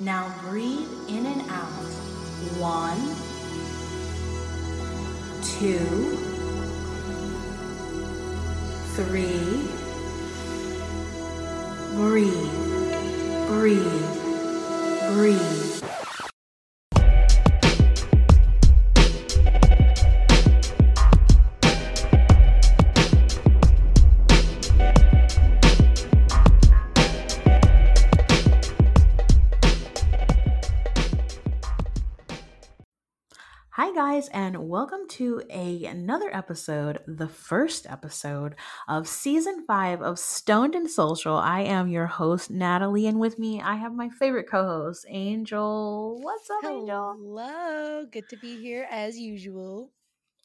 Now breathe in and out. One, two, three. Breathe, breathe, breathe. Welcome to a another episode, the first episode of season 5 of Stoned and Social. I am your host Natalie and with me I have my favorite co-host Angel. What's up Angel? Hello, good to be here as usual.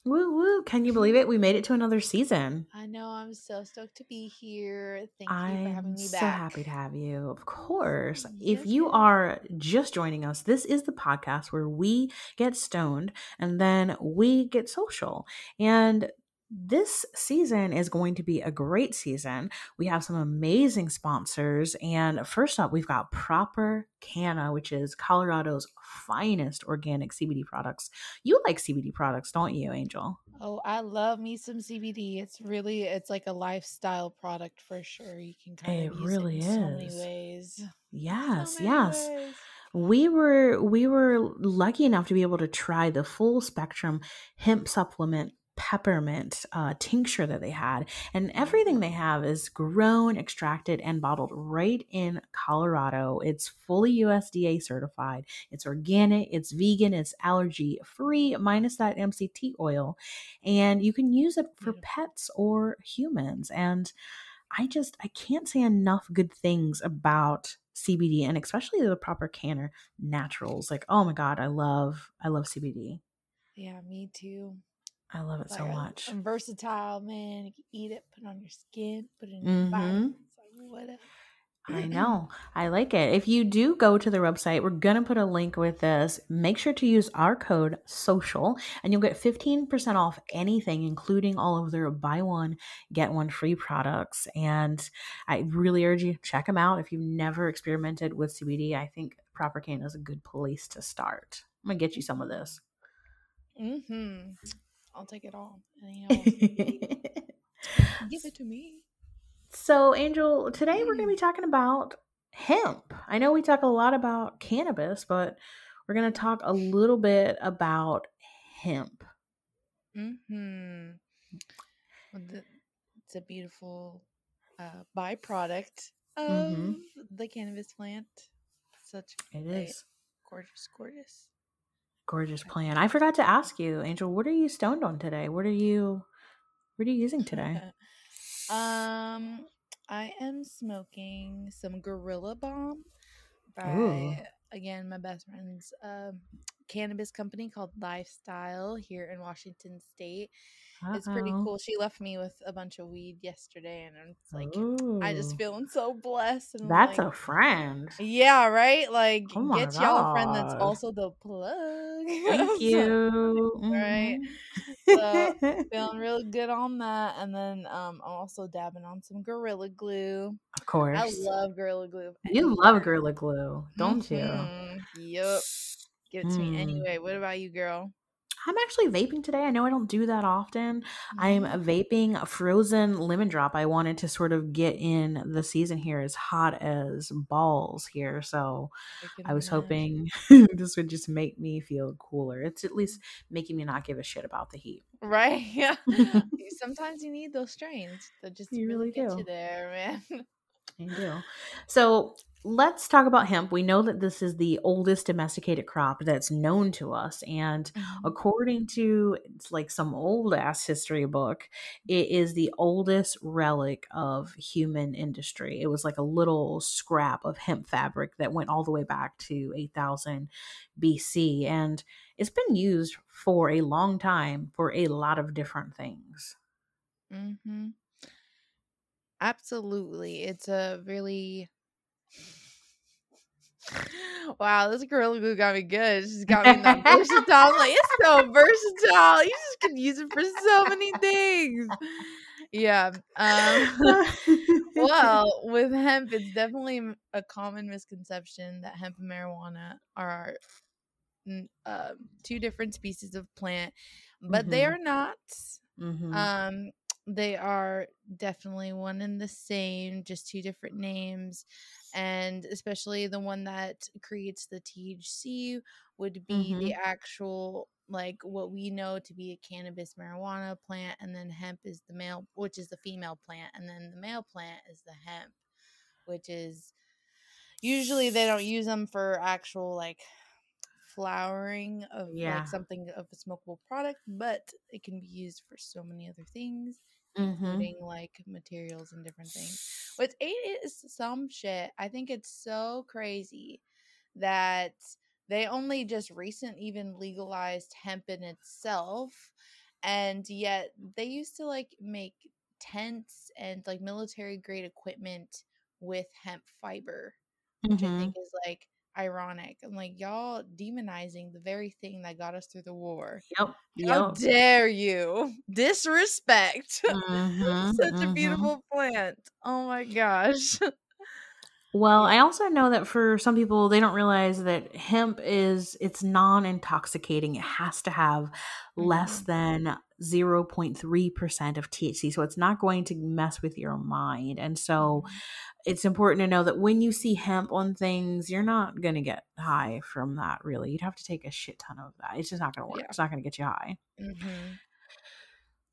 Woo woo. Can you believe it? We made it to another season. I know I'm so stoked to be here. Thank you for having me back. I'm so happy to have you. Of course. Yes, If you are just joining us, this is the podcast where we get stoned and then we get social. And this season is going to be a great season. We have some amazing sponsors. And first up, we've got Proper Canna, which is Colorado's finest organic CBD products. You like CBD products, don't you, Angel? Oh, I love me some CBD. It's really it's like a lifestyle product for sure. You can kind It of use really it in so many is. ways. Yes, so many yes. ways. we were we were lucky enough to be able to try the full spectrum hemp supplement peppermint uh, tincture that they had and everything they have is grown extracted and bottled right in colorado it's fully usda certified it's organic it's vegan it's allergy free minus that mct oil and you can use it for pets or humans and I just I can't say enough good things about CBD and especially the proper Canna naturals. Like, oh my god, I love I love CBD. Yeah, me too. I love it It's so much. I'm versatile, man. You can eat it, put it on your skin, put it in your body. Mhm. It's like whatever. I know. I like it. If you do go to the website, we're going to put a link with this. Make sure to use our code social and you'll get 15% off anything, including all of their buy one, get one free products. And I really urge you check them out. If you've never experimented with CBD, I think Proper Can is a good place to start. I'm going to get you some of this. Mm-hmm. I'll take it all. And you know, give it to me. So, Angel, today we're Mm. going to be talking about hemp. I know we talk a lot about cannabis, but we're going to talk a little bit about hemp. Mm-hmm. Well, it's a beautiful uh, byproduct of Mhm. the cannabis plant. Such It is gorgeous, gorgeous. Gorgeous plan. I forgot to ask you, Angel, what are you stoned on today? What are you what are you using today? um, I am smoking some Gorilla Bomb by Ooh. again my best friend's um, cannabis company called Lifestyle here in Washington State. It's pretty cool. She left me with a bunch of weed yesterday, and it's like I just feeling so blessed. And That's like, a friend. yeah, right. Like Oh get y'all a friend that's also the plug. Thank So, you. right. Mhm. feeling real good on that, and then um, I'm also dabbing on some Gorilla Glue. of course. I love Gorilla Glue. you love Gorilla Glue, don't you? Mhm. Yup. Give it to me Mm. anyway. What about you, girl? I'm actually vaping today. I know I don't do that often. I'm Mhm. vaping a frozen lemon drop. I wanted to sort of get in the season here as hot as balls here. So I I was imagine. hoping this would just make me feel cooler. It's at least making me not give a shit about the heat. Right? Yeah. Sometimes you need those strains that just You really, really get do. you there, man. I do. So let's talk about hemp. We know that this is the oldest domesticated crop that's known to us. And Mhm. according to it's like some old ass history book, it is the oldest relic of human industry. It was like a little scrap of hemp fabric that went all the way back to 8000 BC. And it's been used for a long time for a lot of different things. Mm-hmm. Absolutely. It's a really Wow, this Gorilla Glue got me good. She's got me that versatile. I'm like, it's so versatile. You just can use it for so many things. yeah. Um, well, with hemp, it's definitely a common misconception that hemp and marijuana are uh, two different species of plant, but mm-hmm. they are not. Mm-hmm. Um, they are definitely one and the same, just two different names. And especially the one that creates the THC would be mm-hmm. the actual, like what we know to be a cannabis marijuana plant. And then hemp is the male, which is the female plant. And then the male plant is the hemp, which is usually they don't use them for actual like flowering of yeah. like something of a smokable product, but it can be used for so many other things, mm-hmm. including like materials and different things. What's eight is some shit. I think it's so crazy that they only just recent even legalized hemp in itself and yet they used to like make tents and like military grade equipment with hemp fiber which mm-hmm. i think is like ironic. I'm like, y'all demonizing the very thing that got us through the war. Yep. How yep. dare you disrespect mm-hmm, such mm-hmm. a beautiful plant? Oh my gosh. Well, I also know that for some people they don't realize that hemp is it's non-intoxicating. It has to have less mm-hmm. than 0.3% of THC. So it's not going to mess with your mind. And so mm-hmm it's important to know that when you see hemp on things, you're not going to get high from that, really. You'd have to take a shit ton of that. It's just not going to work. Yeah. It's not going to get you high. Mm-hmm.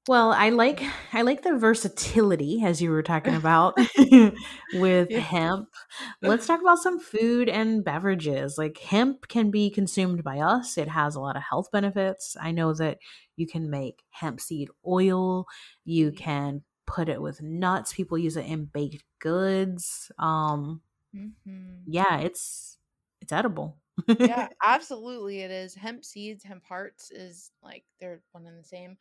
Well, I like I like the versatility as you were talking about with yeah. hemp. Let's talk about some food and beverages. Like hemp can be consumed by us. It has a lot of health benefits. I know that you can make hemp seed oil. You can put it with nuts. People use it in baked goods. Um, mm-hmm. yeah, it's it's edible. yeah, absolutely, it is. Hemp seeds, hemp hearts is like they're one and the same.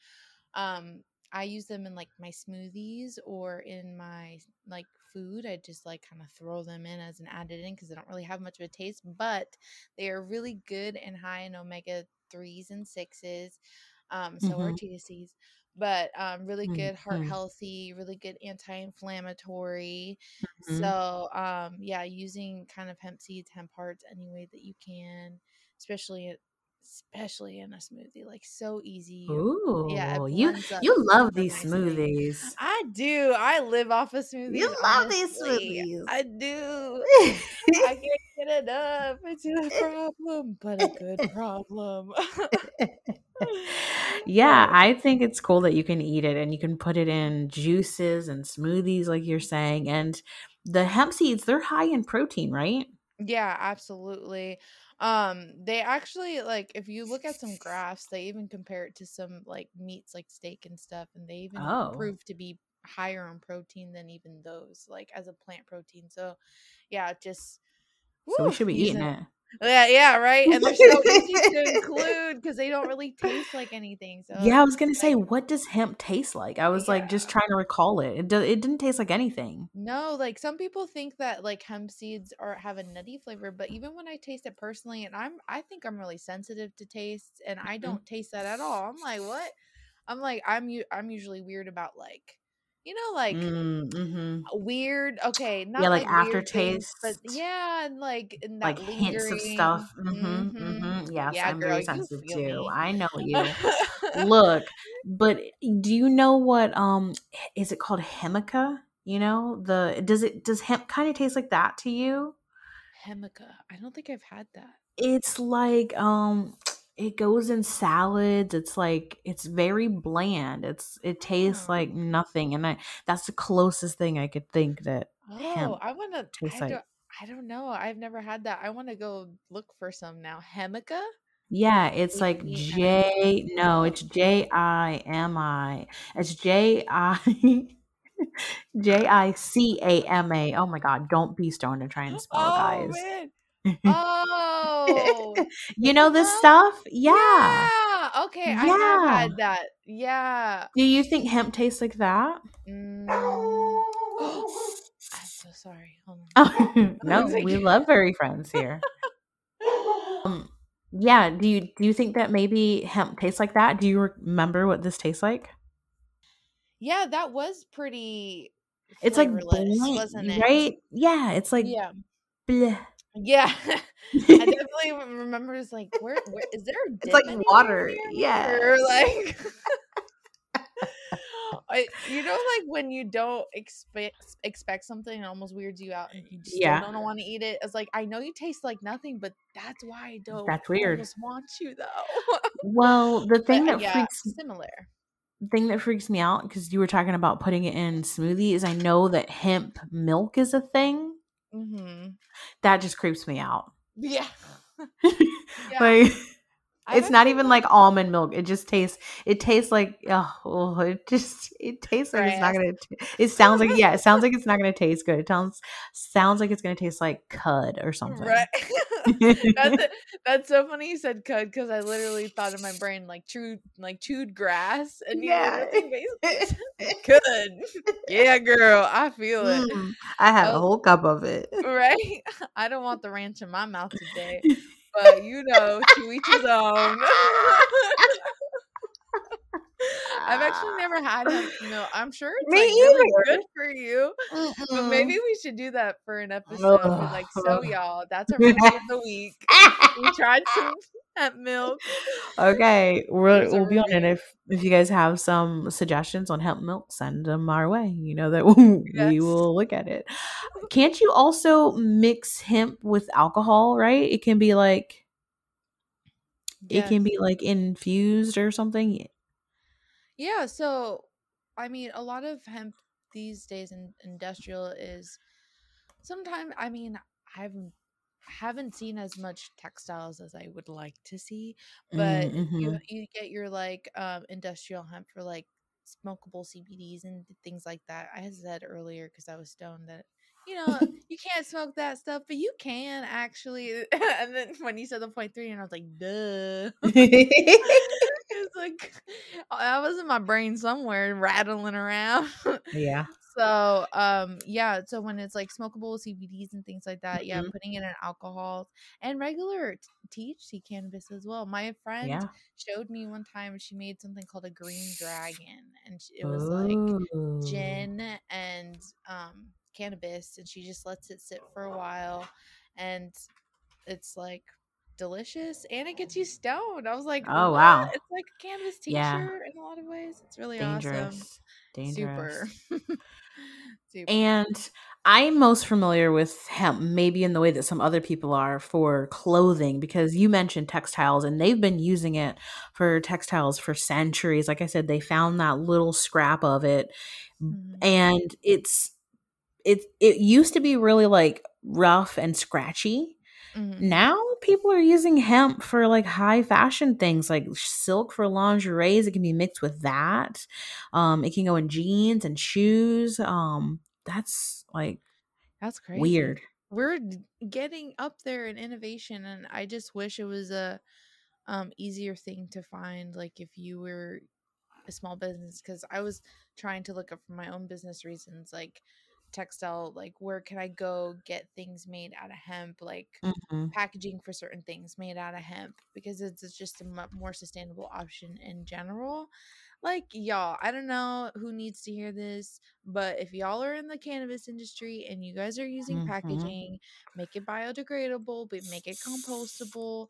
Um, I use them in like my smoothies or in my like food. I just like kind of throw them in as an added in because they don't really have much of a taste, but they are really good and high in omega threes and sixes. Um, so mm-hmm. are THCs but um, really good heart mm-hmm. healthy, really good anti-inflammatory. Mm-hmm. So um, yeah, using kind of hemp seeds, hemp hearts any way that you can, especially especially in a smoothie, like so easy. Ooh, yeah, you you love these smoothies. I do. I live off of smoothies. You love these smoothies. I do. I can't enough. It's a problem, but a good problem yeah, I think it's cool that you can eat it and you can put it in juices and smoothies, like you're saying. And the hemp seeds, they're high in protein, right? Yeah, absolutely. Um, they actually like if you look at some graphs, they even compare it to some like meats like steak and stuff, and they even oh. prove to be higher in protein than even those, like as a plant protein. So yeah, just so we should be eating it. Yeah, yeah, right. And they're so easy to include because they don't really taste like anything. So yeah, I was gonna say, what does hemp taste like? I was yeah. like just trying to recall it. It do, it didn't taste like anything. No, like some people think that like hemp seeds are have a nutty flavor, but even when I taste it personally, and I'm I think I'm really sensitive to taste, and I mm-hmm. don't taste that at all. I'm like, what? I'm like, I'm I'm usually weird about like you know, like mm, mm-hmm. weird. Okay, not yeah, like, like aftertaste, but yeah, and like and like hints of stuff. Mm-hmm, mm-hmm. mm-hmm. Yes, yeah, I'm girl, very sensitive too. Me. I know you. Look, but do you know what? Um, is it called hemica? You know the does it does hemp kind of taste like that to you? Hemica. I don't think I've had that. It's like um it goes in salads it's like it's very bland it's it tastes like oh. nothing and i that's the closest thing i could think that oh i want to I, like. I don't know i've never had that i want to go look for some now hemica yeah it's like j no it's j-i-m-i it's j-i J I C A M A. Oh my God! Don't be stoned and try and spell, oh, guys. Man. Oh, you know this stuff? Yeah. Yeah. Okay, yeah. I have had that. Yeah. Do you think hemp tastes like that? Mm. I'm so sorry. Oh, no, we love furry friends here. um, yeah. Do you do you think that maybe hemp tastes like that? Do you remember what this tastes like? Yeah, that was pretty. It's like blank, wasn't it? right? Yeah, it's like Yeah. bleh. Yeah. I definitely remember it's like, where, where is there a It's like water, here? yeah. Or like I, you know, like when you don't expect expect something, it almost weirds you out, and you just Yeah. don't want to eat it. It's like I know you taste like nothing, but that's why I don't. That's weird. I just want you though. Well, the thing but that yeah, freaks similar. thing that freaks me out because you were talking about putting it in smoothies. I know that hemp milk is a thing. Hmm That just creeps me out. Yeah. Yeah. like It's not even like almond milk. It just tastes. It tastes like oh, it just it tastes like it's not gonna. It sounds like yeah. It sounds like it's not gonna taste good. It sounds sounds like it's gonna taste like cud or something. Right. that's that's so funny you said cud because I literally thought in my brain like chewed like chewed grass and Yeah. that's like basically cud. Yeah, girl, I feel it. Mm, I had a Oh. whole cup of it. Right? I don't want the ranch in my mouth today, but you know, to each his own. I've actually ah. never had hemp milk. I'm sure it's Me like really either. good for you. But Mm-mm. maybe we should do that for an episode. Like, so y'all, that's our recipe of the week. We tried some hemp milk. Okay, we're, we'll be on it if if you guys have some suggestions on hemp milk, send them our way. You know that we Yes. will look at it. Can't you also mix hemp with alcohol? Right? It can be like it can be like infused or something. Yeah, so I mean, a lot of hemp these days in industrial is sometimes I mean, I've haven't seen as much textiles as I would like to see, but Mm, you mhm. you get your like um industrial hemp for like smokable CBDs and things like that. I had said earlier because I was stoned that you know you can't smoke that stuff, but you can actually. and then when you said the point three, and I was like, duh. it's like I was in my brain somewhere rattling around. yeah. So um yeah, so when it's like smokable CBDs and things like that, yeah, Mhm. putting it in alcohol and regular t- THC cannabis as well. My friend Yeah. showed me one time she made something called a green dragon and it was like gin and um cannabis and she just lets it sit for a while and it's like delicious and it gets you stoned. I was like, Oh, "What? wow. It's like a cannabis Yeah. in a lot of ways. It's really awesome. Dangerous. Dangerous. Super. And I'm most familiar with hemp, maybe in the way that some other people are for clothing, because you mentioned textiles and they've been using it for textiles for centuries. Like I said, they found that little scrap of it. Mhm. And it's it it used to be really like rough and scratchy. Mhm. Now people are using hemp for like high fashion things like silk for lingerie. It can be mixed with that. Um, it can go in jeans and shoes. Um, that's like That's crazy. weird. We're getting up there in innovation and I just wish it was a um easier thing to find like if you were a small business cuz I was trying to look up for my own business reasons like textile like where can I go get things made out of hemp like Mhm. packaging for certain things made out of hemp because it's it's just a more sustainable option in general. Like y'all, I don't know who needs to hear this, but if y'all are in the cannabis industry and you guys are using Mhm. packaging, make it biodegradable, but make it compostable.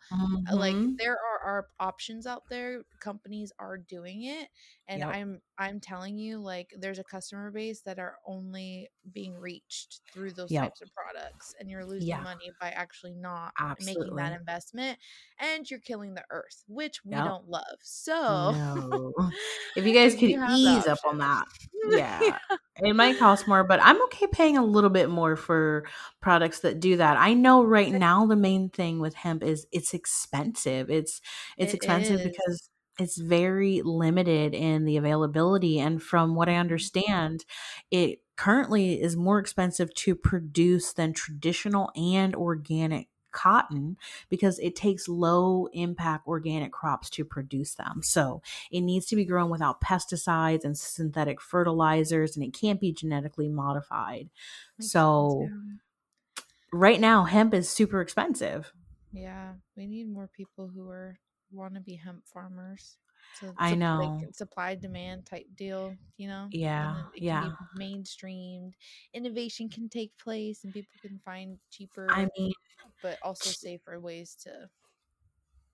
uh, Like Mhm. there are, are options out there. Companies are doing it, and Yep. I'm I'm telling you, like there's a customer base that are only being reached through those Yep. types of products, and you're losing Yeah. money by actually not making that investment and you're killing the earth which we Yep. don't love so No. If you guys could you ease up on that. Yeah. It might cost more, but I'm okay paying a little bit more for products that do that. I know right now the main thing with hemp is it's expensive. It's it's It expensive is. because it's very limited in the availability and from what I mm-hmm. understand, it currently is more expensive to produce than traditional and organic cotton because it takes low impact organic crops to produce them. So, it needs to be grown without pesticides and synthetic fertilizers, and it can't be genetically modified. Makes sense, So, yeah. right now, hemp is super expensive. yeah we need more people who are want to be hemp farmers So I know. like supply demand type deal, you know. Yeah, yeah. can be mainstreamed. Innovation can take place, and people can find cheaper, I mean, but also safer ways to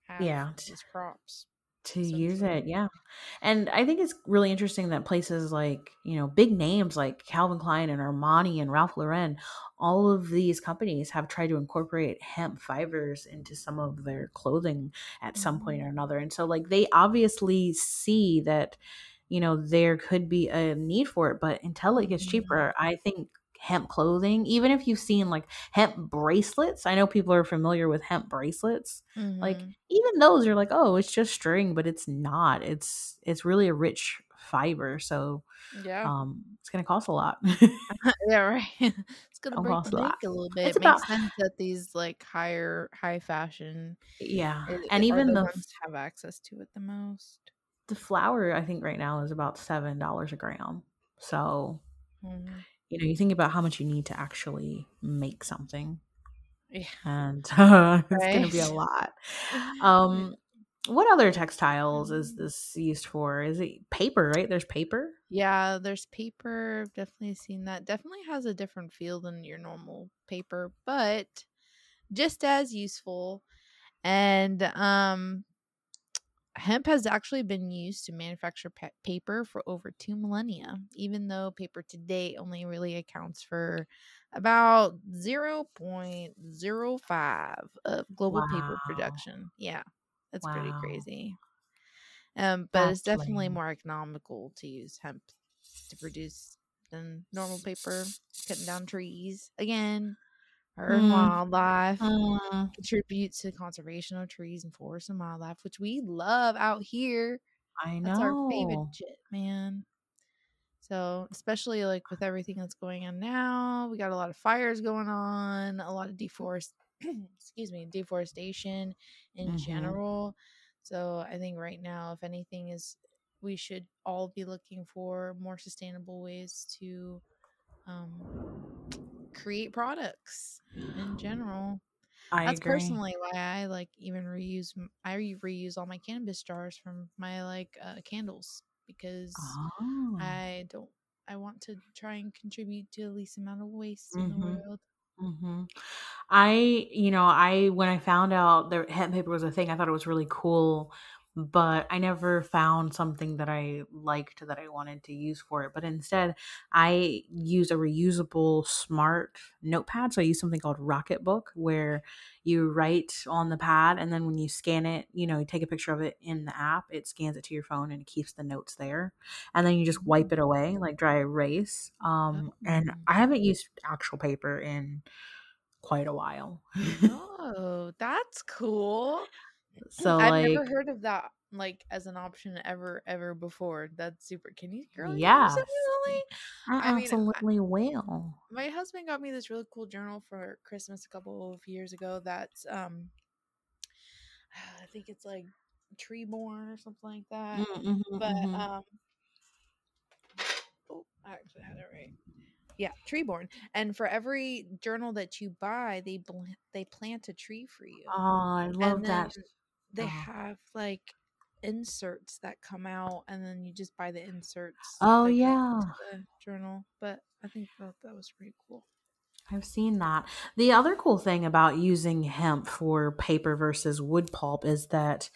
have yeah, these crops. to use it, yeah. And I think it's really interesting that places like, you know, big names like Calvin Klein and Armani and Ralph Lauren, all of these companies have tried to incorporate hemp fibers into some of their clothing at some point or Mhm. another. And so, like, they obviously see that, you know, there could be a need for it, but until it gets Mhm. cheaper, I think hemp clothing, even if you've seen like hemp bracelets, I know people are familiar with hemp bracelets. Like, Mhm. even those are like, oh, it's just string, but it's not. It's it's really a rich fiber, so Yeah. um, it's gonna cost a lot. yeah, right. it's gonna Gonna break the a lot. a little bit. It's It makes sense that these like higher high fashion yeah, and even the the have access to it the most. the flour I think right now is about seven dollars a gram. So Mhm. You know, you think about how much you need to actually make something, Yeah. and it's gonna be a lot. Um, what other textiles is Mhm. this used for? Is it paper? Right? There's paper. Yeah, there's paper. I've definitely seen that. Definitely has a different feel than your normal paper, but just as useful. And um hemp has actually been used to manufacture pa- paper for over 2 millennia, even though paper today only really accounts for about 0.05 of global paper production. Yeah. That's pretty crazy. Um, but it's definitely lame. more economical to use hemp to produce than normal paper. Cutting down trees again, hurting Mm, wildlife, mm, contributes to conservation of trees and forests and wildlife, which we love out here. I know. That's our favorite shit, man. So, especially like with everything that's going on now, we got a lot of fires going on, a lot of deforest excuse me, deforestation in Mhm. general. So, I think right now if anything is we should all be looking for more sustainable ways to um, create products in general. I That's agree. personally why I like even reuse I re- reuse all my cannabis jars from my like uh, candles because Oh. I don't I want to try and contribute to the least amount of waste in the hmm world. hmm I, you know, I when I found out that hemp paper was a thing, I thought it was really cool, but I never found something that I liked that I wanted to use for it. But instead, I use a reusable smart notepad. So I use something called Rocketbook, where you write on the pad, and then when you scan it, you know, you take a picture of it in the app, it scans it to your phone and it keeps the notes there, and then you just wipe it away, like dry erase. Um, and Oh. I haven't used actual paper in quite a while. Oh, that's cool. So I've like never heard of that like as an option ever ever before. That's super. Can you girl? You use yes, it? I I mean, I, absolutely will. my husband got me this really cool journal for Christmas a couple of years ago. That's um, I think it's like Treeborn or something like that. Mm, mhm, But mhm. um, oh, I actually had it right. Yeah, Treeborn. And for every journal that you buy, they bl- they plant a tree for you, Oh, I love and that. They Oh. have like inserts that come out, and then you just buy the inserts Oh yeah, the journal. But I think that that was pretty cool. I've seen that. The other cool thing about using hemp for paper versus wood pulp is that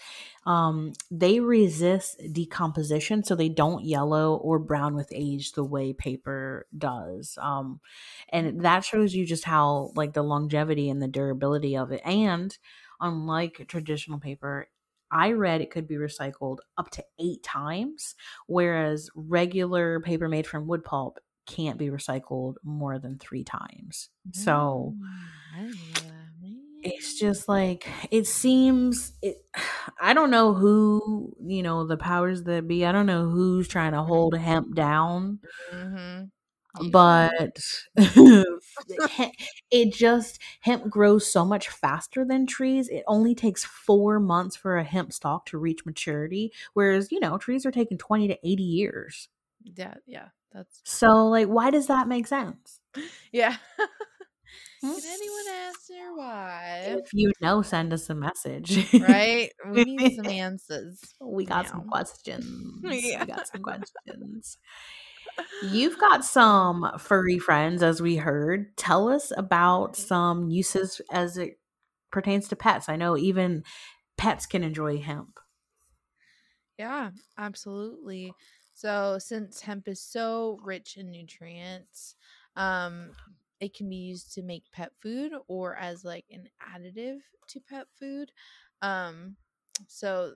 um, they resist decomposition, so they don't yellow or brown with age the way paper does. Um, and that shows you just how like the longevity and the durability of it. And unlike traditional paper, I read it could be recycled up to eight times, whereas regular paper made from wood pulp can't be recycled more than three times. So Mm, I didn't know that, it's just like it seems it I don't know who, you know, the powers that be. I don't know who's trying to hold hemp down, Mm-hmm. But it just hemp grows so much faster than trees. It only takes 4 months for a hemp stalk to reach maturity, whereas, you know, trees are taking 20 to 80 years. Yeah, yeah, that's So like why does that make sense? yeah. Hmm? Can anyone answer why? If you know, send us a message. Right? We need some answers. We got some questions. Yeah. We got some questions. You've got some furry friends, as we heard. Tell us about some uses as it pertains to pets. I know even pets can enjoy hemp. Yeah, absolutely. So since hemp is so rich in nutrients, um, it can be used to make pet food or as like an additive to pet food. Um, so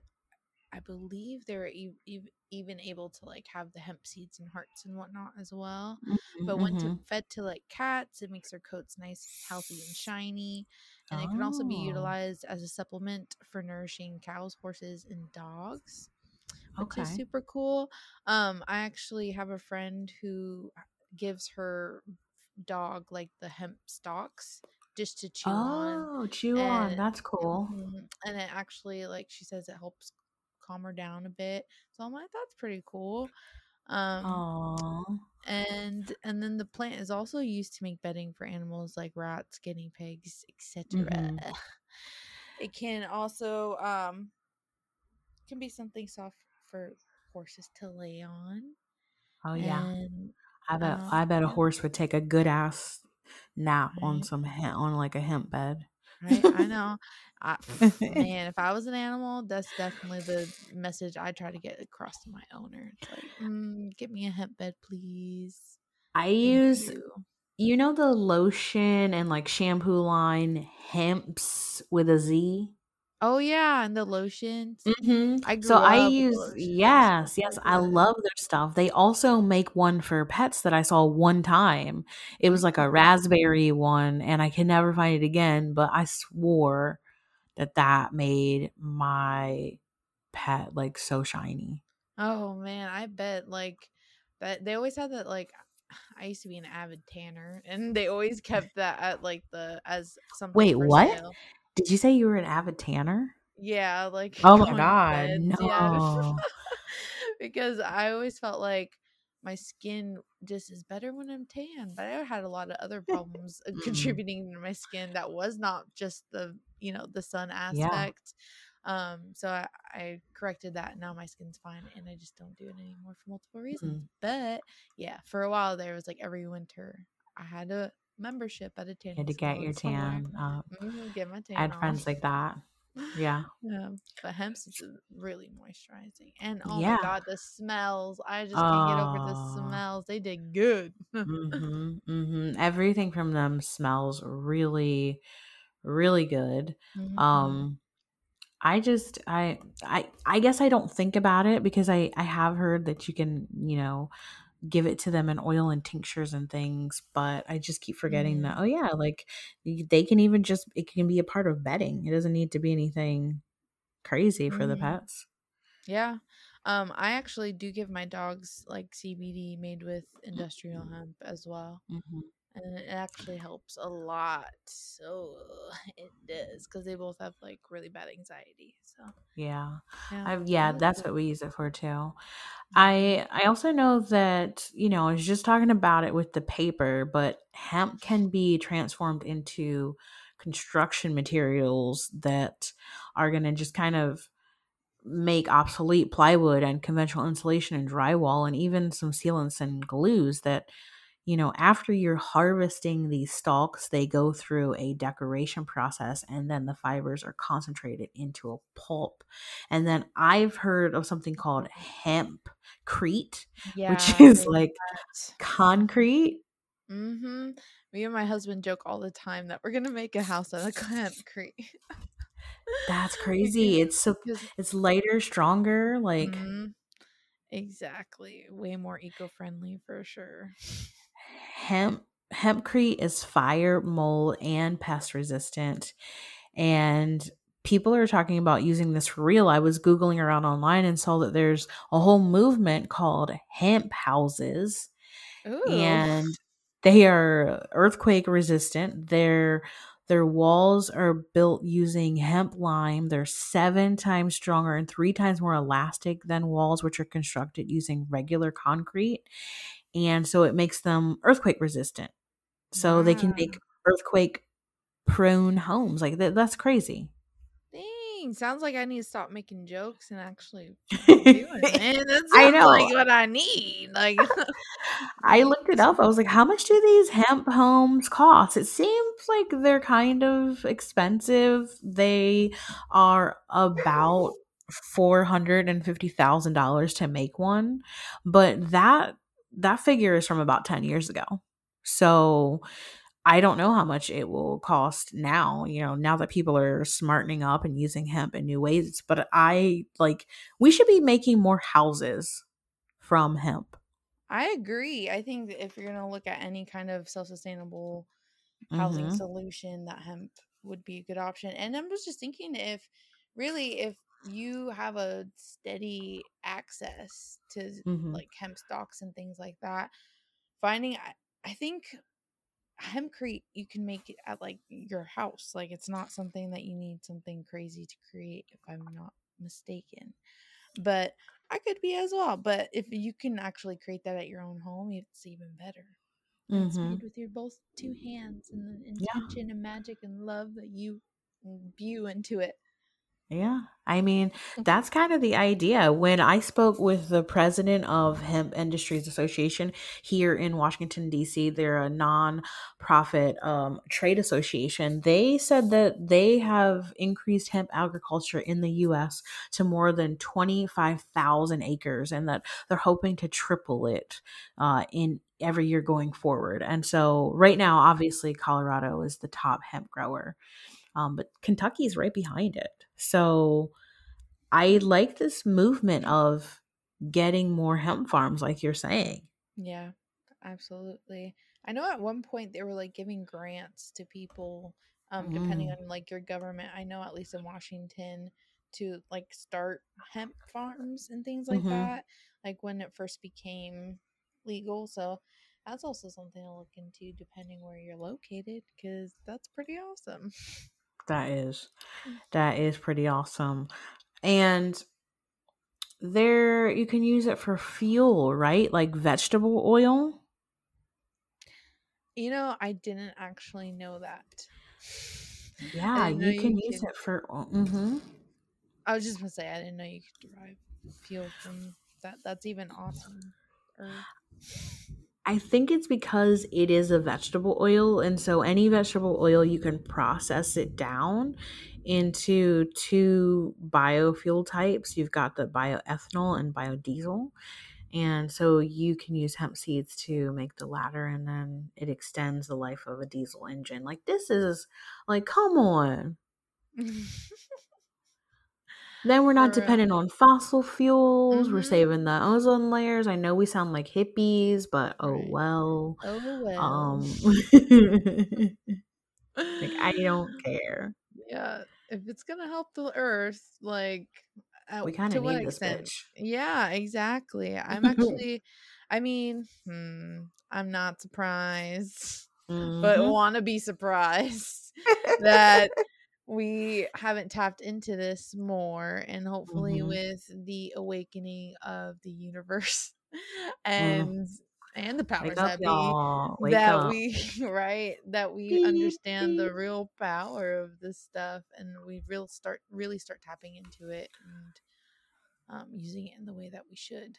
I believe they're e- ev- even able to like have the hemp seeds and hearts and whatnot as well. But when to, Mhm. fed to like cats, it makes their coats nice, healthy, and shiny. And it can also be Oh, utilized as a supplement for nourishing cows, horses, and dogs, which is okay. super cool. Um, I actually have a friend who gives her dog like the hemp stalks just to chew on Oh, chew on. That's cool. mhm, and it actually like she says it helps calm her down a bit so i'm like that's pretty cool um Oh, and and then the plant is also used to make bedding for animals like rats guinea pigs etc Mhm. it can also um can be something soft for horses to lay on oh yeah. and I bet. um I bet a horse would take a good ass nap on some on like a hemp bed. Right, I know. I, man, if I was an animal, that's definitely the message I try to get across to my owner. It's like, mm, get me a hemp bed, please. I Thank use, you. you know, the lotion and like shampoo line Hempz with a Z. Oh yeah, and the lotions. hmm I So I use lotions. yes, yes, I love their stuff. They also make one for pets that I saw one time. It was like a Mhm. raspberry one, and I can never find it again. But I swore that that made my pet like so shiny. Oh man, I bet like that they always had that like I used to be an avid tanner and they always kept that at like the as something Wait, what? sale. Did you say you were an avid tanner? Yeah, like Oh my god, beds, yeah. no. because I always felt like my skin just is better when I'm tan, but I had a lot of other problems uh, Mm, contributing to my skin that was not just the you know the sun yeah. aspect. Um, so I, I corrected that. Now my skin's fine, and I just don't do it anymore for multiple reasons. Mm, But yeah, for a while there was like every winter I had a membership at a you had to get your tan up. hmm get my I tan had off. friends like that. Yeah. Yeah, but hemp is really moisturizing. And oh my god, the smells. I just can't get over the smells. They did good. Mhm. Mhm. Everything from them smells really really good. Mhm. Um I just I I I guess I don't think about it because I I have heard that you can, you know, give it to them in oil and tinctures and things, but I just keep forgetting that Mhm. oh yeah, like they can even just it can be a part of bedding. It doesn't need to be anything crazy for the Mhm. pets. Yeah. Um, I actually do give my dogs like CBD made with industrial hemp as well. Mhm. And it actually helps a lot. So it does because they both have like really bad anxiety. So Yeah. yeah, I yeah, that's what we use it for too. Mhm. I I also know that, you know, I was just talking about it with the paper, but hemp can be transformed into construction materials that are going to just kind of make obsolete plywood and conventional insulation and drywall and even some sealants and glues that you know after you're harvesting these stalks they go through a decortication process and then the fibers are concentrated into a pulp and then i've heard of something called hempcrete which Yeah, is like that. concrete Mm-hmm. Me and my husband joke all the time that we're gonna make a house out of hempcrete. that's crazy it's so it's lighter stronger like mm, exactly way more eco-friendly for sure. Hemp hempcrete is fire mold and pest resistant. And people are talking about using this for real. I was googling around online and saw that there's a whole movement called hemp houses. Ooh. and they are earthquake resistant. Their their walls are built using hemp lime. They're seven times stronger and three times more elastic than walls which are constructed using regular concrete and so it makes them earthquake resistant so they can make earthquake prone homes. Like that, that's crazy. Dang, sounds like I need to stop making jokes and actually do it, man. That I know. like what I need. Like, I looked it up. I was like, how much do these hemp homes cost? It seems like they're kind of expensive. They are about four hundred and fifty thousand dollars to make one, but that that figure is from about ten years ago. So I don't know how much it will cost now, you know, now that people are smartening up and using hemp in new ways. But I like, we should be making more houses from hemp. I agree. I think that if you're gonna look at any kind of self-sustainable housing Mhm. solution, that hemp would be a good option. And I was just thinking if really if you have a steady access to Mhm. like hemp stocks and things like that, finding I, I think hempcrete you can make it at like your house. Like it's not something that you need something crazy to create, if I'm not mistaken. But I could be as well. But if you can actually create that at your own home, it's even better. And It's made with your both two hands and the Yeah. intention and magic and love that you view into it. Yeah. I mean, that's kind of the idea. When I spoke with the president of Hemp Industries Association here in Washington, D.C., they're a non-profit um, trade association. They said that they have increased hemp agriculture in the U.S. to more than 25,000 acres and that they're hoping to triple it uh, in every year going forward. And so, right now, obviously, Colorado is the top hemp grower um, but Kentucky's right behind it. So I like this movement of getting more hemp farms, like you're saying. Yeah, absolutely. I know at one point they were like giving grants to people, um, depending Mm. on like your government. I know at least in Washington to like start hemp farms and things like Mhm. that, like when it first became legal. So that's also something to look into depending where you're located, because that's pretty awesome. That is that is pretty awesome. And there you can use it for fuel, right? Like vegetable oil. You know, I didn't actually know that. Yeah, didn't know you can you use could. it for Mm-hmm. I was just gonna say I didn't know you could derive fuel from that. That's even awesome. Or I think it's because it is a vegetable oil, and so any vegetable oil you can process it down into two biofuel types. You've got the bioethanol and biodiesel. And so you can use hemp seeds to make the latter, and then it extends the life of a diesel engine. Like, this is like, come on. Then we're not real. dependent on fossil fuels. We're Mhm. saving the ozone layers. I know we sound like hippies, but oh Right. well. Oh well. Um, like I don't care. yeah, if it's gonna help the earth, like uh, We kind to of need this extent? bitch. Yeah, exactly. I'm actually, I mean, hmm, I'm not surprised, but Mhm. want to be surprised that we haven't tapped into this more and hopefully Mhm. with the awakening of the universe Mm. and and the powers up, that be that up. we right that we understand the real power of this stuff and we real start really start tapping into it and um, using it in the way that we should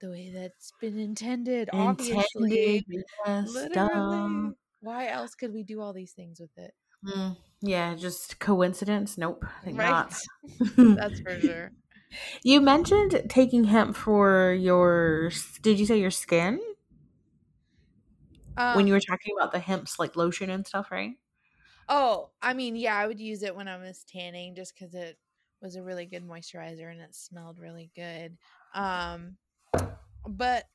the way that's been intended obviously yes, literally duh. why else could we do all these things with it Mm, yeah, just coincidence? Nope, right not. that's for sure You mentioned taking hemp for your. Did you say your skin when um you were talking about the hemp's like lotion and stuff, right? Oh, I mean, yeah, I would use it when I was tanning just because it was a really good moisturizer and it smelled really good. Um, but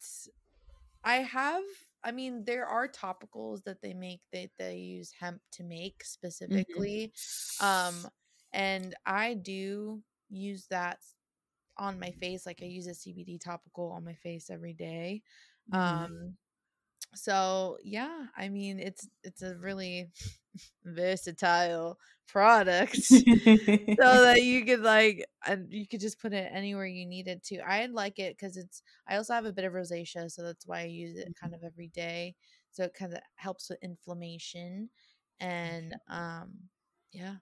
I have, I mean, there are topicals that they make that they use hemp to make specifically. Um, and I do use that on my face. Like I use a CBD topical on my face every day. Mhm. Um, so yeah, I mean, it's it's a really versatile product so that you could like and you could just put it anywhere you needed to. I like it because it's. I also have a bit of rosacea, so that's why I use it kind of every day. So it kind of helps with inflammation, and um yeah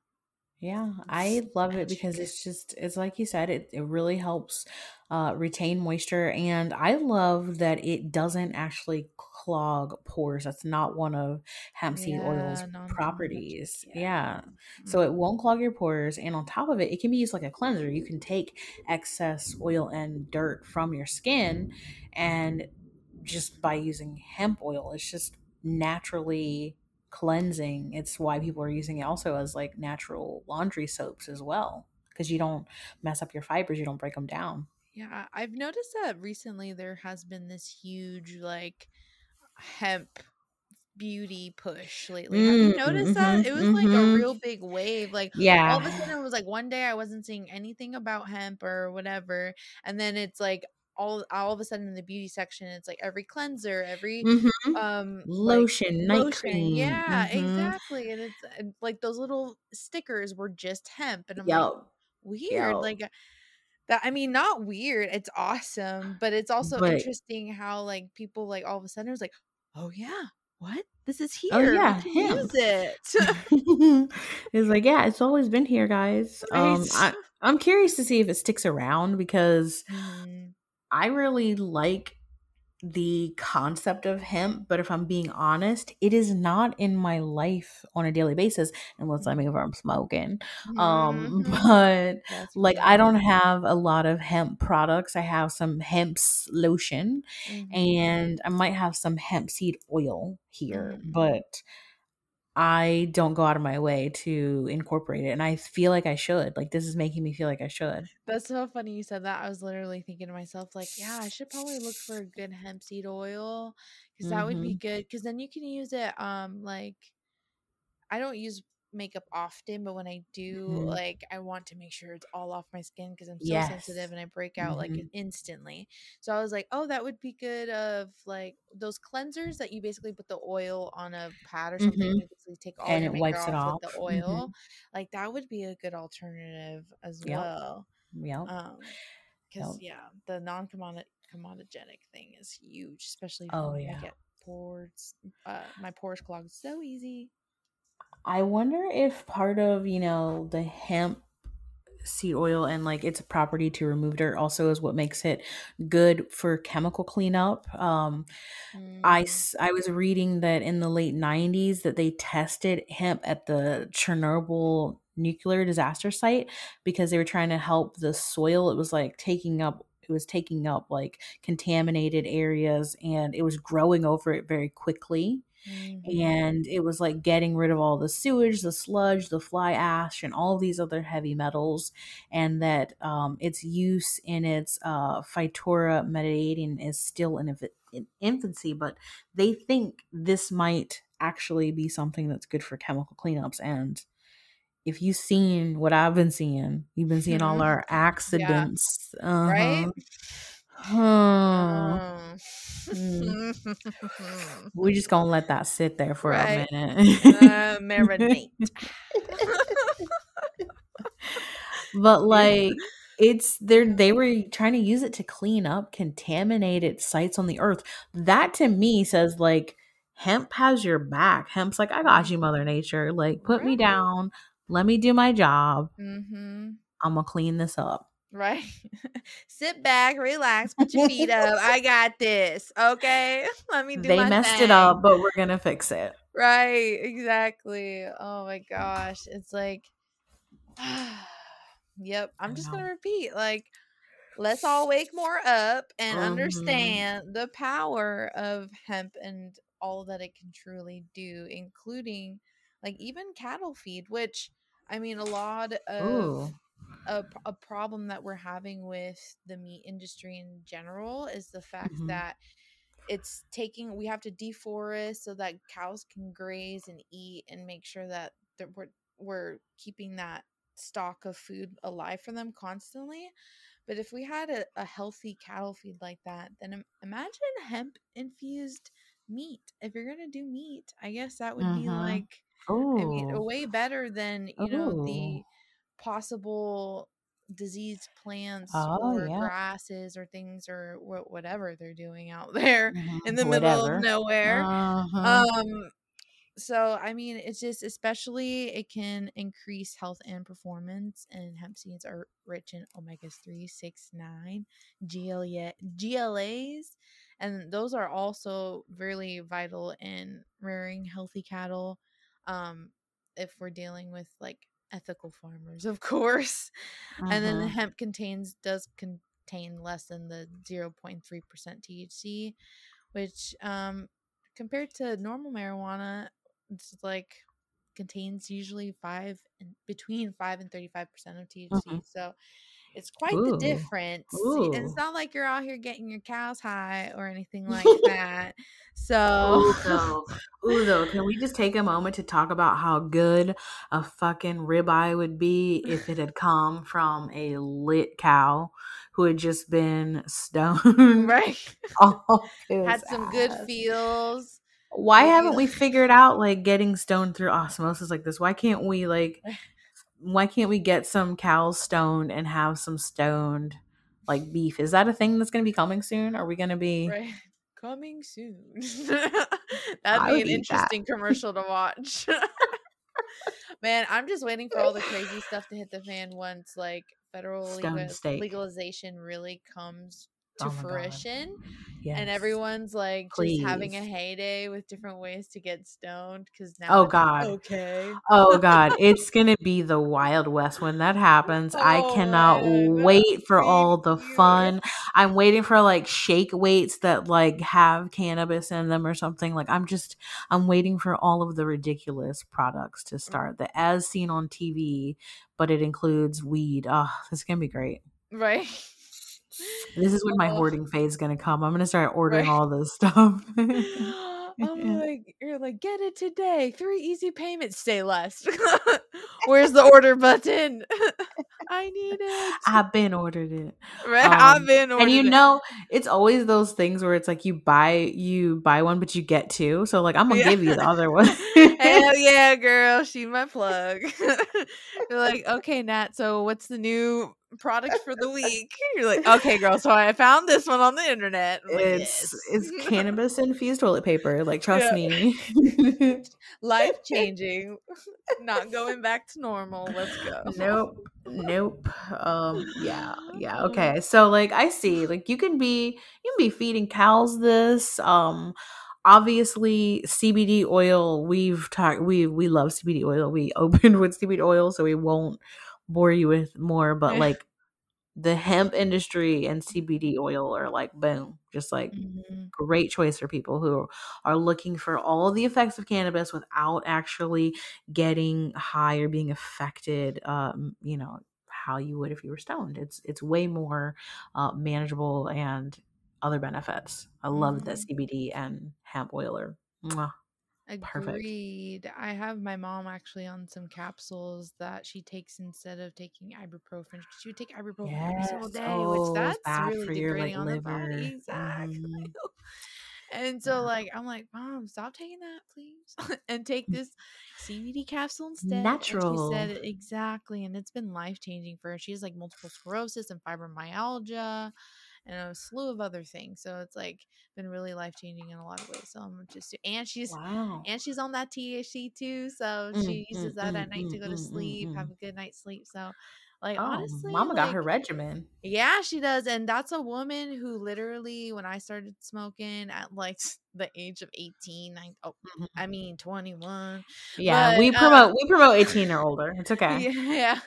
yeah, I love it because it's just it's like you said, it, it really helps uh, retain moisture, and I love that it doesn't actually clog pores. That's not one of hemp seed yeah, oil's properties. Yeah. yeah. so it mm-hmm. won't clog your pores, and on top of it, it can be used like a cleanser. You can take excess oil and dirt from your skin, and just by using hemp oil, it's just naturally cleansing. It's why people are using it also as like natural laundry soaps as well because you don't mess up your fibers, you don't break them down. Yeah, I've noticed that recently there has been this huge like hemp beauty push lately. Mm, Have you mm, noticed mm-hmm, that? It was mm-hmm. like a mm-hmm. real big wave. Like yeah. all of a sudden it was like one day I wasn't seeing anything about hemp or whatever. And then it's like all all of a sudden in the beauty section it's like every cleanser every mm-hmm. um lotion like, night lotion. cream yeah mm-hmm. exactly and it's and like those little stickers were just hemp and i'm yep. like weird yep. like uh, that i mean not weird it's awesome but it's also but, interesting how like people like all of a sudden it's like oh yeah what this is oh, here oh yeah use it it's like yeah it's always been here guys right. um I, i'm curious to see if it sticks around because mm I really like the concept of hemp, but if I'm being honest, it is not in my life on a daily basis unless I'm if I'm smoking. Um, mm-hmm. but That's like I don't have a lot of hemp products. I have some hemp lotion mm-hmm. and I might have some hemp seed oil here, mm-hmm. but I don't go out of my way to incorporate it. And I feel like I should. Like, this is making me feel like I should. That's so funny you said that. I was literally thinking to myself, like, yeah, I should probably look for a good hemp seed oil because mm-hmm. that would be mm-hmm. good. Because then you can use it, um, like, I don't use makeup often, but when I do, mm-hmm. like I want to make sure it's all off my skin because I'm so yes. sensitive and I break out mm-hmm. like instantly. So I was like, oh, that would be good of like those cleansers that you basically put the oil on a pad or something mm-hmm. and basically take all and your it wipes it off with the mm-hmm. oil. Like that would be a good alternative as yep. well. Yeah. Um, because yep. yeah, the non-comedogenic thing is huge, especially oh yeah. I get pores. Uh, my pores clog so easy. I wonder if part of, you know, the hemp seed oil and like its property to remove dirt also is what makes it good for chemical cleanup. Um, mm. I, I was reading that in the late 90s that they tested hemp at the Chernobyl nuclear disaster site because they were trying to help the soil. It was like taking up it was taking up like contaminated areas and it was growing over it very quickly. Mm-hmm. And it was like getting rid of all the sewage, the sludge, the fly ash, and all these other heavy metals. And that um, its use in its uh, phytoremediating is still in, in infancy, but they think this might actually be something that's good for chemical cleanups. And if you've seen what I've been seeing, you've been seeing all mm-hmm. our accidents. Yeah. Uh-huh. Right? Hmm. We're just gonna let that sit there for right. a minute. uh, marinate. but like it's they they were trying to use it to clean up contaminated sites on the earth. That to me says like hemp has your back. Hemp's like, I got you, Mother Nature. Like, put right. me down. Let me do my job. Mm-hmm. I'm gonna clean this up. Right. Sit back, relax, put your feet up. I got this. Okay. Let me do They messed thing. it up, but we're gonna fix it. Right, exactly. Oh my gosh. It's like Yep. I'm just gonna repeat. Like, let's all wake more up and mm-hmm. understand the power of hemp and all that it can truly do, including like even cattle feed, which I mean a lot of Ooh a, a problem that we're having with the meat industry in general is the fact mm-hmm. that it's taking we have to deforest so that cows can graze and eat and make sure that, we're we're keeping that stock of food alive for them constantly but if we had a, a healthy cattle feed like that then imagine hemp infused meat if you're gonna do meat i guess that would be uh-huh. like Ooh. I mean, way better than you know the possible diseased plants oh, or yeah. grasses or things or wh- whatever they're doing out there mm-hmm. in the whatever. middle of nowhere. Uh-huh. Um, so I mean, it's just especially it can increase health and performance, and hemp seeds are rich in omega three, six, nine, GLA, GLAs, and those are also really vital in rearing healthy cattle. Um, if we're dealing with like ethical farmers, of course, and then the Mhm. hemp contains does contain less than the zero point three percent THC, which um compared to normal marijuana it's like contains usually five and between five and 35 percent of thc Mhm. so it's quite the difference and it's not like you're out here getting your cows high or anything like that so Ooh, though. Ooh, though. Can we just take a moment to talk about how good a fucking ribeye would be if it had come from a lit cow who had just been stoned right had some good feels Why haven't we figured out like getting stoned through osmosis like this? Why can't we like why can't we get some cows stoned and have some stoned like beef? Is that a thing that's gonna be coming soon? Are we gonna be right coming soon that'd be an eat that. interesting commercial to watch man i'm just waiting for all the crazy stuff to hit the fan once like federal legal- legalization really comes Oh to Oh fruition Yes. and everyone's like just having a heyday with different ways to get stoned because now Oh God. okay Oh God, it's gonna be the Wild West when that happens. I Oh, cannot man. wait for all the fun. I'm waiting for like shake weights that like have cannabis in them or something. Like I'm just I'm waiting for all of the ridiculous products to mm. start. The as seen on TV, but it includes weed. Oh, this is gonna be great. right This is when my hoarding phase is gonna come. I'm gonna start ordering Right. all this stuff. I'm like, you're like, get it today. Three easy payments. Say less. Where's the order button? I need it. I've been ordered it. right, um, I've been ordered. and you it. know it's always those things where it's like you buy you buy one but you get two so like i'm gonna Yeah. give you the other one Hell yeah, girl. She my plug. You're like, okay, Nat, so what's the new product for the week? You're like, okay, girl, so I found this one on the internet. Like, it's "Yes." it's cannabis infused toilet paper like trust Yeah. me life changing. Not going back to normal. Let's go. nope nope um yeah yeah okay so like i see like you can be you can be feeding cows this um obviously cbd oil we've talked we we love cbd oil we opened with cbd oil so we won't bore you with more but like the hemp industry and cbd oil are like boom just like Mhm. great choice for people who are looking for all the effects of cannabis without actually getting high or being affected um you know how you would if you were stoned it's it's way more uh, manageable and other benefits i love that cbd and hemp oil are mwah. Perfect. Agreed. I have my mom actually on some capsules that she takes instead of taking ibuprofen. She would take ibuprofen every single day, Oh, which that's really for your, like, degrading on the body. Exactly. Mhm. And so, Yeah. like, I'm like, Mom, stop taking that, please, and take this CBD capsule instead. And Natural. she said exactly, and it's been life changing for her. She has like multiple sclerosis and fibromyalgia, and a slew of other things. So it's like been really life changing in a lot of ways. So I'm just, and she's wow and she's on that THC too, so Mm, she uses mm, that mm, at night to mm, go to mm, mm, sleep, have mm. a good night's sleep. So, like oh honestly, mama got her regimen yeah, she does, and that's a woman who literally, when I started smoking at like the age of 18, I, oh, Mhm. I mean 21, yeah but, we uh, promote we promote 18 or older it's okay yeah, yeah.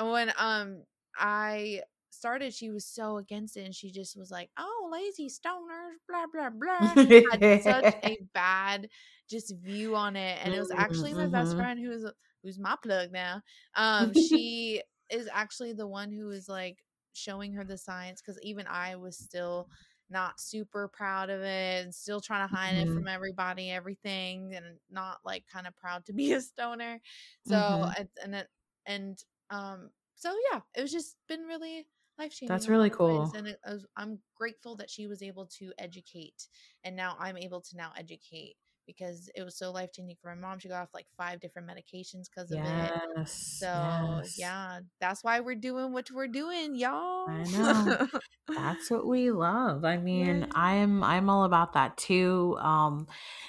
When um I started, she was so against it, and she just was like, "Oh, lazy stoners, blah blah blah." had such a bad just view on it and it was actually my best Mhm. friend who's who's my plug now um she is actually the one who is like showing her the science because even i was still not super proud of it and still trying to hide it Mhm. from everybody everything and not like kind of proud to be a stoner so Mhm. and and and um so yeah it was just been really life changing That's really cool. and it, was, i'm grateful that she was able to educate and now I'm able to now educate because it was so life changing for my mom. She got off like five different medications because of it. So yes. yeah, that's why we're doing what we're doing, y'all. I know. that's what we love i mean Right. i'm i'm all about that too um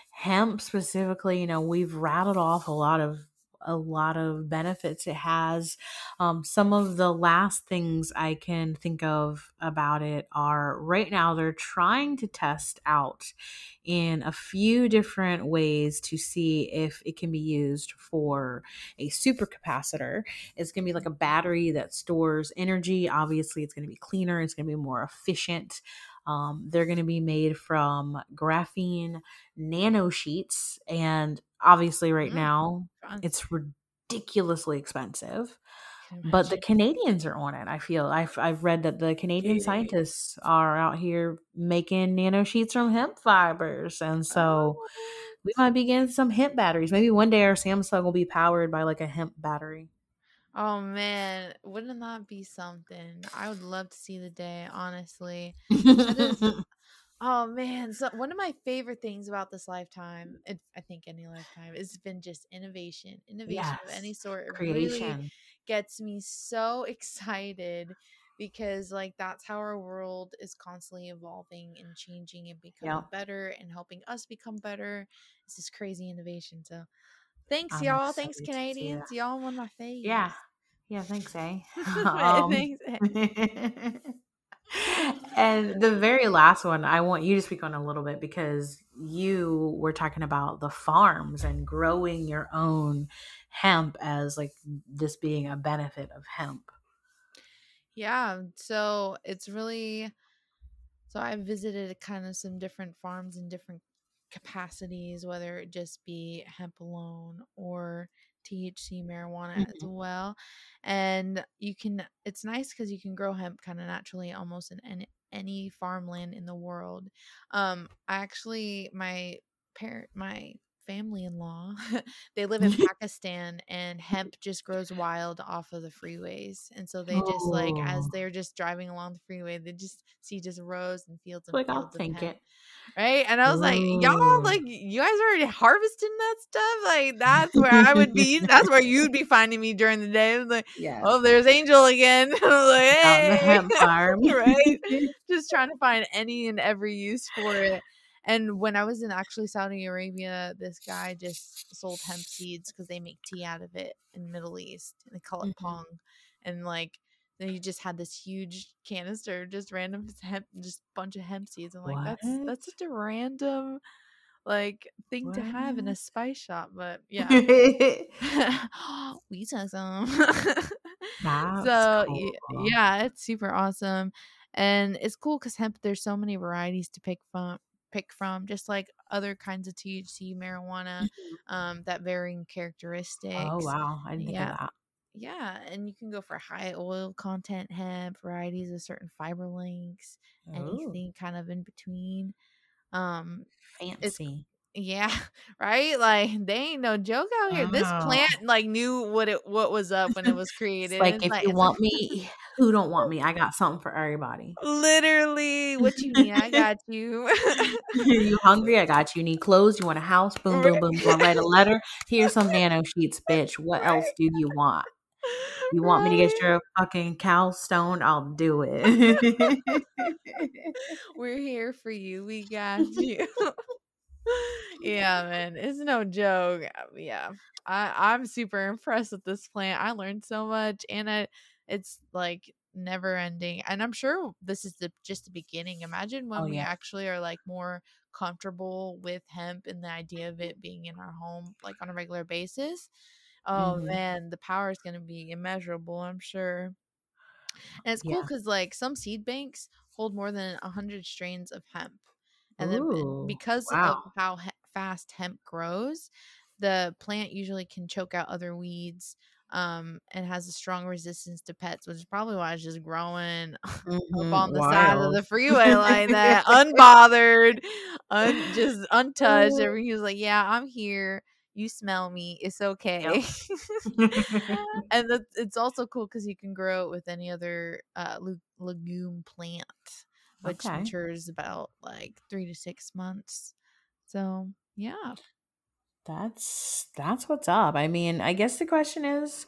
hemp specifically, you know, we've rattled off a lot of a lot of benefits it has. Um, some of the last things I can think of about it are right now they're trying to test out in a few different ways to see if it can be used for a supercapacitor. It's going to be like a battery that stores energy. Obviously, it's going to be cleaner, it's going to be more efficient. Um, they're going to be made from graphene nano sheets. And obviously, right mm, now, it's ridiculously expensive. But the Canadians are on it. I feel I've I've read that the Canadian scientists are out here making nano sheets from hemp fibers, and so oh. we might be getting some hemp batteries. Maybe one day our Samsung will be powered by like a hemp battery. Oh man, wouldn't that be something? I would love to see the day, honestly. oh man, so one of my favorite things about this lifetime, it, I think any lifetime, has been just innovation. Innovation yes. of any sort. It Creation. Really gets me so excited because like that's how our world is constantly evolving and changing and becoming yeah. better and helping us become better. It's this crazy innovation. So thanks, I'm y'all. Thanks, Canadians. Y'all won my face. Yeah. Yeah, thanks, eh? um, thanks. Eh. and the very last one, I want you to speak on a little bit because you were talking about the farms and growing your own hemp as like this being a benefit of hemp. Yeah, so it's really so I visited kind of some different farms in different capacities, whether it just be hemp alone or THC marijuana mm-hmm. as well. And you can, it's nice because you can grow hemp kind of naturally almost in any, any farmland in the world. Um, I actually, my parent, my family in law. they live in Pakistan and hemp just grows wild off of the freeways. And so they just like as oh. they're just driving along the freeway, they just see just rows and fields and like fields I'll think it. Right. And I was Ooh. like, y'all like you guys are already harvesting that stuff. Like that's where I would be. that's where you'd be finding me during the day. like, yeah. Oh, there's Angel again. I was like, hey. the hemp farm. right. just trying to find any and every use for it. And when I was in actually Saudi Arabia, this guy just sold hemp seeds because they make tea out of it in the Middle East and they call it mm-hmm. pong. And like then he just had this huge canister, just random hemp, just bunch of hemp seeds. I'm like, what? that's that's such a random like thing what? to have in a spice shop. But yeah, we took some. so cool. yeah, it's super awesome, and it's cool because hemp. There's so many varieties to pick from pick from, just like other kinds of THC marijuana, mm-hmm. um, that varying oh, characteristics. Oh wow, I didn't yeah. think of that. Yeah, and you can go for high oil content hemp varieties of certain fiber lengths, anything kind of in between. Um, fancy. Yeah, right. Like they ain't no joke out here. This uh-huh. plant like knew what it what was up when it was created. like if like, you want me, who don't want me? I got something for everybody. Literally, what you need, I got you. you hungry? I got you. Need clothes? You want a house? Boom, boom, boom. You want to write a letter? Here's some nano sheets, bitch. What else do you want? You want me to get your fucking cow stoned? I'll do it. We're here for you. We got you yeah, man, it's no joke. Uh, yeah, I I'm super impressed with this plant. I learned so much, and it it's like never ending. And I'm sure this is the just the beginning. Imagine when oh, we actually are like more comfortable with hemp and the idea of it being in our home like on a regular basis. Oh mm-hmm. man, the power is going to be immeasurable. I'm sure. And it's cool because like some seed banks hold more than a hundred strains of hemp and then because wow. of how he- fast hemp grows the plant usually can choke out other weeds um, and has a strong resistance to pets, which is probably why it's just growing mm-hmm. up on the Wild. side of the freeway like that, unbothered, un- just untouched. Everyone was like, "Yeah, I'm here. You smell me. It's okay." Yep. and it's also cool because you can grow it with any other uh, legume plant which okay. matures about like three to six months. So yeah. That's that's what's up. I mean, I guess the question is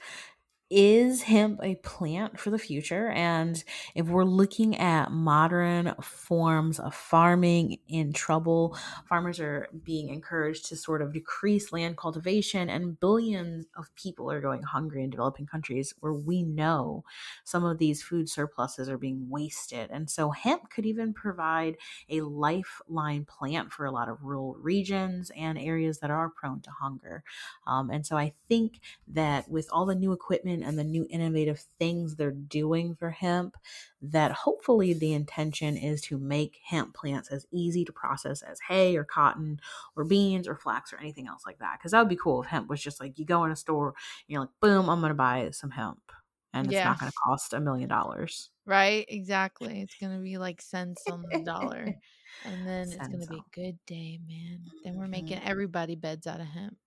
is hemp a plant for the future? And if we're looking at modern forms of farming in trouble, farmers are being encouraged to sort of decrease land cultivation, and billions of people are going hungry in developing countries where we know some of these food surpluses are being wasted. And so, hemp could even provide a lifeline plant for a lot of rural regions and areas that are prone to hunger. Um, and so, I think that with all the new equipment and the new innovative things they're doing for hemp, that hopefully the intention is to make hemp plants as easy to process as hay or cotton or beans or flax or anything else like that. Because that would be cool if hemp was just like you go in a store and you're like, boom, I'm going to buy some hemp. And it's Yeah. not going to cost a million dollars. Right? Exactly. It's gonna be like cents on the dollar. And then it's gonna Cents be a good day, man. Then we're making everybody beds out of hemp.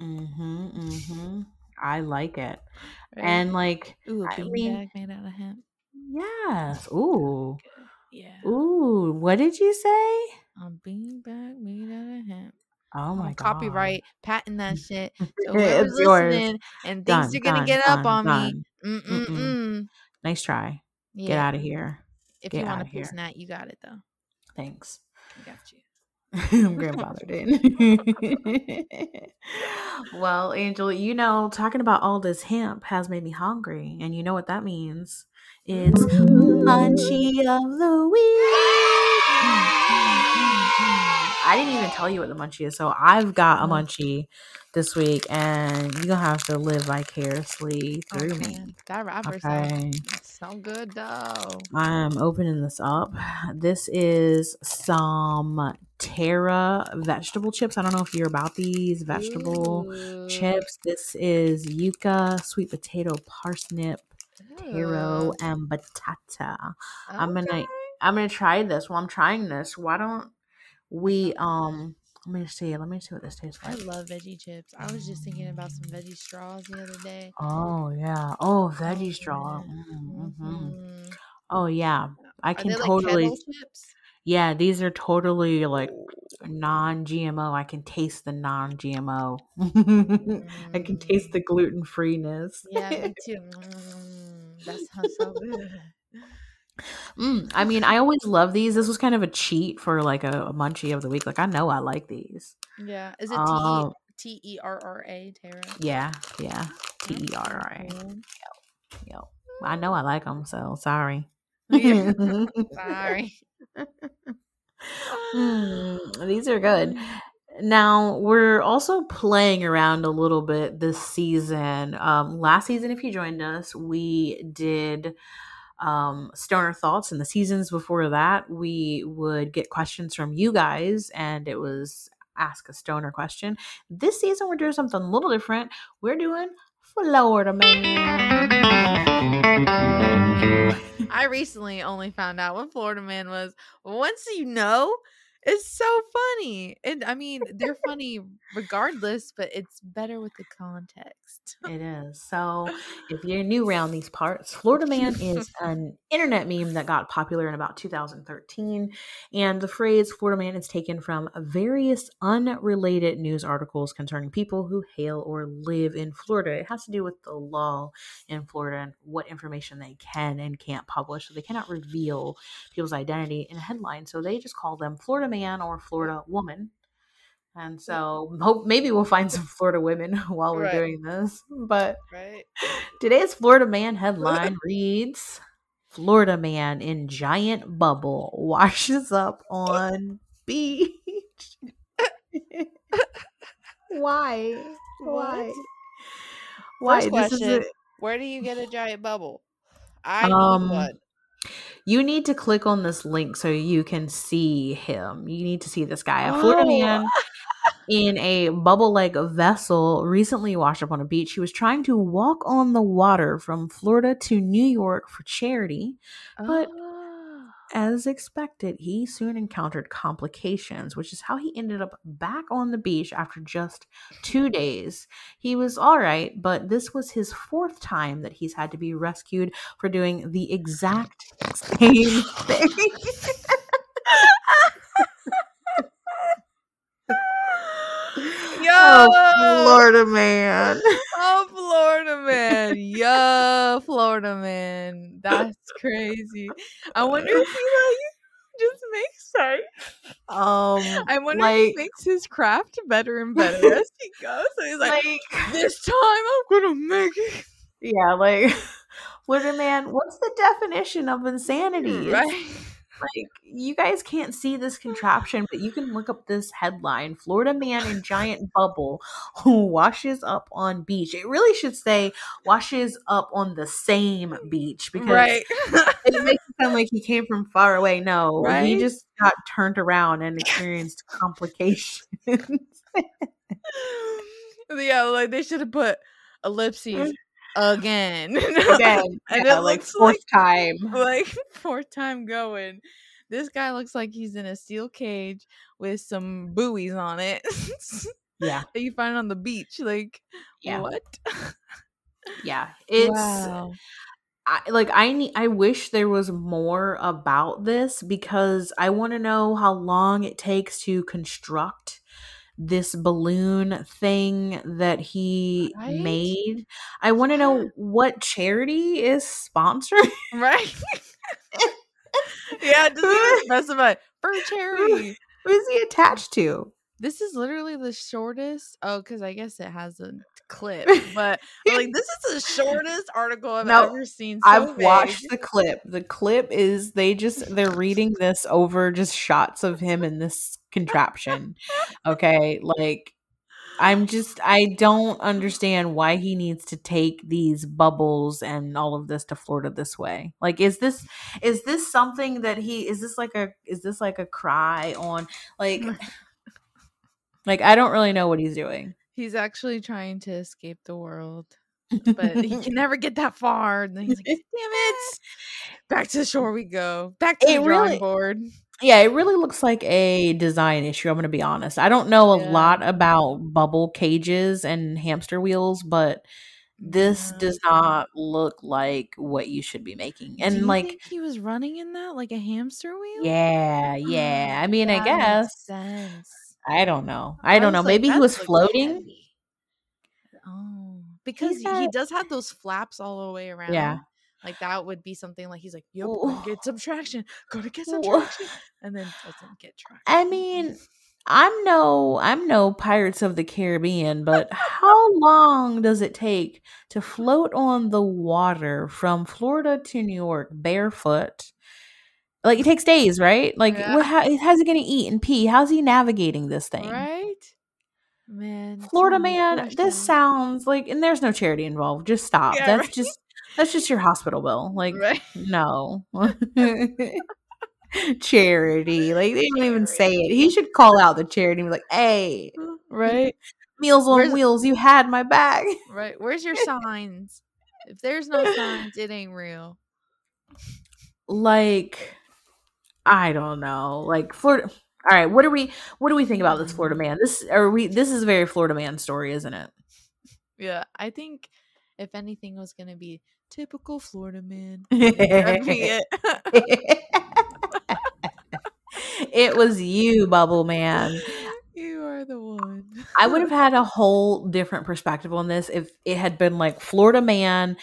Mm-hmm. Mm-hmm. I like it. Right? And like, Ooh, a I bean mean- bag made out of hemp. yes. Ooh. Yeah. Ooh. What did you say? A bean bag made out of hemp. Oh my god. copyright, patent that shit. So It's whoever's yours. listening and thinks Done, they're gonna done, get up done, on me. done. Mm mm mm. Nice try. Yeah. Get out of here. If Get you want to here. nat, you got it though. Thanks. I got you. Grandfather did. well, Angela, you know, talking about all this hemp has made me hungry, and you know what that means. It's Munchie of the Week. I didn't even tell you what the munchie is, so I've got a munchie this week, and you're gonna have to live vicariously oh, through Okay. me. That rapper sounds Okay. so good though. I'm opening this up. This is some Terra vegetable chips. I don't know if you're about these vegetable Ooh. chips. This is yuca, sweet potato, parsnip, taro, Ooh. and batata. I'm gonna I'm gonna try this. While I'm trying this, why don't we um let me see, let me see what this tastes like. I love veggie chips. I was just thinking about some veggie straws the other day. Oh yeah. Oh veggie Oh, straw. Mm, mhm. Mhm. Oh yeah. I Are can like totally chips? Yeah, these are totally like non-GMO. I can taste the non-GMO. I can taste Mm. the gluten freeness. Yeah, me too. Mm, that sounds so good. Mm, I mean, I always love these. This was kind of a cheat for like a, a munchie of the week. Like I know I like these. Yeah. Is it T Um, T E R R A Tara? yeah, yeah. T E R R A. Yep. Yep. I know I like them, so sorry. Sorry. Mm, these are good. Now we're also playing around a little bit this season. Um, last season, if you joined us, we did um, stoner thoughts, and the seasons before that, we would get questions from you guys, and it was ask a stoner question. This season, we're doing something a little different. We're doing Florida Man. I recently only found out what Florida Man was. Once you know, it's so funny. And I mean, they're funny regardless, but it's better with the context. It is. So, if you're new around these parts, Florida Man is an internet meme that got popular in about 2013. And the phrase Florida Man is taken from various unrelated news articles concerning people who hail or live in Florida. It has to do with the law in Florida and what information they can and can't publish. So, they cannot reveal people's identity in a headline. So, they just call them Florida Man or Florida Woman. And so hope maybe we'll find some Florida women while we're Right. doing this. But Right? today's Florida Man headline reads Florida man in giant bubble washes up on beach. Why? Why? Why? First This is question. a, Where do you get a giant bubble? I need Um, one. You need to click on this link so you can see him. You need to see this guy. A Florida Oh. man in a bubble like vessel recently washed up on a beach. He was trying to walk on the water from Florida to New York for charity. but- Oh. As expected, he soon encountered complications, which is how he ended up back on the beach after just two days. He was all right, but this was his fourth time that he's had to be rescued for doing the exact same thing. Yo, oh, Florida man. Florida man. Yeah, Florida man. That's crazy. I wonder if he like just makes sorry. Um, I wonder like, if he makes his craft better and better as he goes. So he's like, like, this time I'm gonna make it. yeah, like, Florida man. What's the definition of insanity? Right. Like you guys can't see this contraption, but you can look up this headline: Florida man in giant bubble who washes up on beach. It really should say washes up on the same beach because Right. it makes it sound like he came from far away. No, he just got turned around and experienced complications. yeah, like they should have put ellipses mm. Again. Again, and yeah, like fourth like time. like fourth time going. This guy looks like he's in a steel cage with some buoys on it Yeah, that you find on the beach. Like, Yeah. what? yeah. It's wow. I, like I need. I wish there was more about this because I want to know how long it takes to construct this balloon thing that he Right? made. I want to know what charity is sponsoring. Right? yeah, even specify for charity. Who is he attached to? This is literally the shortest. Oh, because I guess it has a clip, but I'm like this is the shortest article I've No, ever seen. So I've vague. watched the clip. The clip is they just they're reading this over just shots of him in this contraption. Okay, like I'm just I don't understand why he needs to take these bubbles and all of this to Florida this way. Like is this is this something that he is this like a is this like a cry on like like I don't really know what he's doing. He's actually trying to escape the world, but he can never get that far. And then he's like, "Damn it! Back to the shore we go. Back to It the drawing really- board." Yeah, it really looks like a design issue. I'm going to be honest. I don't know a Yeah. lot about bubble cages and hamster wheels, but this Yeah. does not look like what you should be making. And like, he was running in that like a hamster wheel? yeah, oh, yeah. I mean, I That makes guess. I don't know. I don't know. like, Maybe he was floating. heavy." Oh, because he, got- does have those flaps all the way around. Yeah. Like that would be something like he's like, "Yo, get some traction, gotta get some Ooh. traction," and then doesn't get traction. I mean, I'm no I'm no Pirates of the Caribbean, but how long does it take to float on the water from Florida to New York barefoot? Like it takes days, right? Like Yeah. what how, how's he to eat and pee? How's he navigating this thing? right, man, Florida man, this sounds like and there's no charity involved. Just stop. Yeah, that's right. just that's just your hospital bill. Like right. no. charity. Like they don't even say it. He should call out the charity and be like, hey, mm, right, Meals on Where's- Wheels, you had my back. right. Where's your signs? If there's no signs, it ain't real. Like, I don't know. Like Florida. All right, what do we what do we think about this Florida mm. man? This are we this is a very Florida man story, isn't it? Yeah, I think if anything was gonna be typical Florida man, it. it was you, Bubble Man. you are the one. I would have had a whole different perspective on this if it had been like Florida man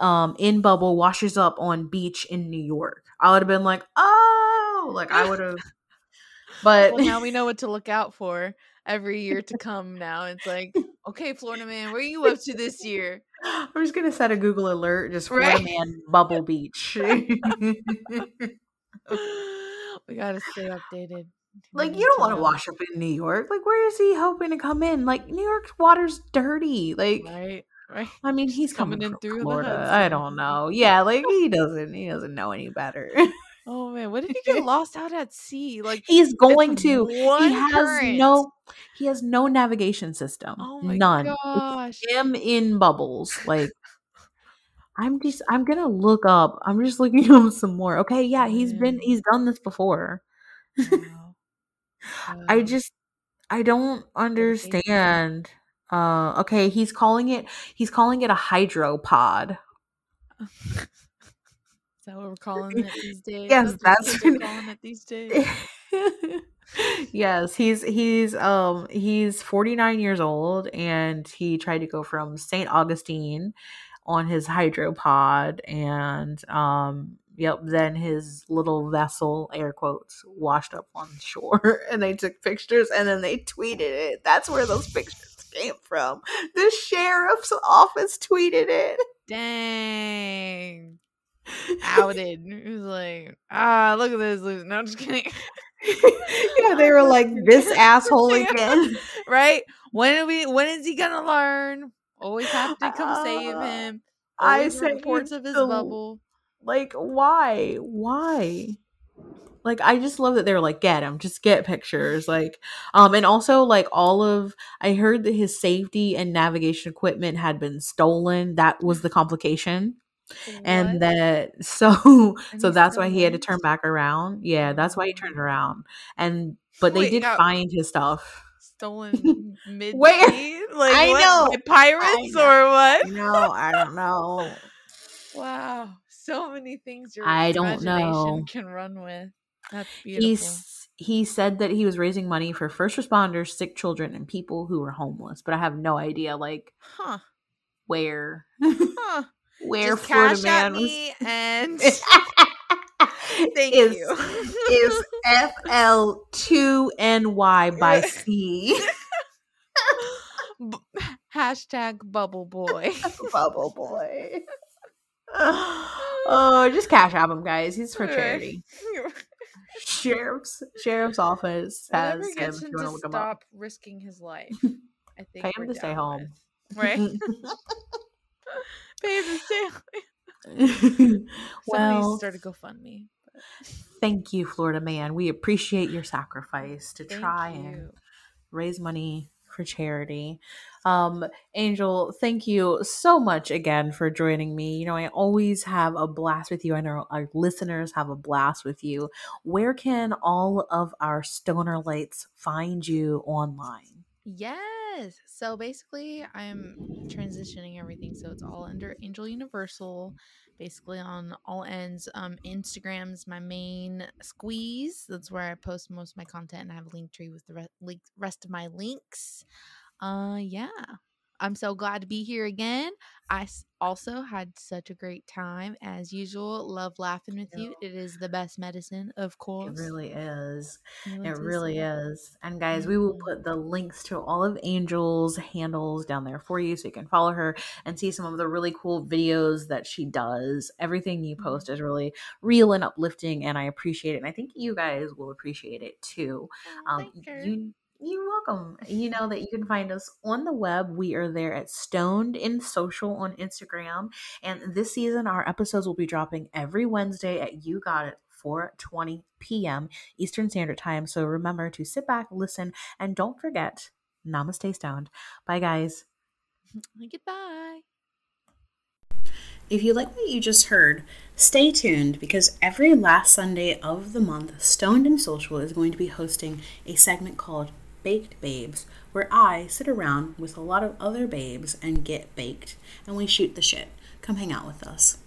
um in bubble washes up on beach in New York. I would have been like, "Oh, like I would have But well, now we know what to look out for every year to come. Now it's like, okay, Florida man, where are you up to this year? I'm just gonna set a Google alert, just Florida Right. man bubble beach. we gotta stay updated. Like you don't want to wash up in New York. Like where is he hoping to come in? Like New York's water's dirty. Like right? Right? I mean, he's coming, coming in through the Florida. I don't know. Yeah, like he doesn't. He doesn't know any better. Oh man, what if he get lost out at sea? Like He's going to. He has current. no. He has no navigation system. Oh my None. Gosh. him in bubbles. Like I'm just. I'm gonna look up. I'm just looking up some more. Okay, yeah, he's been. He's done this before. Wow. I just. I don't understand. Uh, okay, he's calling it. He's calling it a hydropod. Is that what we're calling it these days? Yes, what that's kids are calling it these days. yes, he's he's um he's 49 years old and he tried to go from St. Augustine on his hydropod and um yep then his little vessel air quotes washed up on shore and they took pictures and then they tweeted it that's where those pictures came from the sheriff's office tweeted it Dang. Outed. It was like, ah, look at this loser. No, I'm just kidding. yeah they were like this asshole again right? When are we when is he gonna learn? Always have to come save Uh, him. I Always sent reports of his the- bubble. like why why like i just love that they were like get him just get pictures like um and also like all of i heard that his safety and navigation equipment had been stolen that was the complication and that so so that's why he had to turn back around yeah that's why he turned mm-hmm. around and but they Wait, did got find his stuff stolen mid Where? Like I what? know. Pirates know. or what? no i don't know Wow. So many things your I don't know. can run with. That's beautiful. He's he said that he was raising money for first responders, sick children, and people who were homeless. But I have no idea, like Huh. where, Huh. Where Just Florida cash man at was. me and thank is, you. is FL two NY by C B- Hashtag bubble boy. Bubble Boy. Oh, just cash out him, guys. He's for charity. Sheriff's Sheriff's Office has him. If you want to look him up. stop risking his life, I think Pay him to stay home. with. Right? Pay him to stay home. Somebody well, start GoFundMe. thank you, Florida man. We appreciate your sacrifice to Thank try you. and raise money for charity. Um, Angel, thank you so much again for joining me. You know, I always have a blast with you. I know our listeners have a blast with you. Where can all of our stoner lights find you online? Yes. So basically, I'm transitioning everything. So it's all under Angel Universal, basically on all ends. Um, Instagram's my main squeeze. That's where I post most of my content, and I have a link tree with the re- link, rest of my links. Uh, yeah. I'm so glad to be here again. I also had such a great time as usual. Love laughing with you. It is the best medicine, of course. It really is. It really is. And guys, we will Mhm. put the links to all of Angel's handles down there for you so you can follow her and see some of the really cool videos that she does. Everything you post is really real and uplifting and I appreciate it. And I think you guys will appreciate it too. Um you you're welcome. You know that you can find us on the web. We are there at Stoned and Social on Instagram. And this season, our episodes will be dropping every Wednesday at You Got It, 4:20 p.m. Eastern Standard Time. So remember to sit back, listen, and don't forget, Namaste Stoned. Bye, guys. Goodbye. If you like what you just heard, stay tuned because every last Sunday of the month, Stoned and Social is going to be hosting a segment called Baked Babes, where I sit around with a lot of other babes and get baked, and we shoot the shit. Come hang out with us.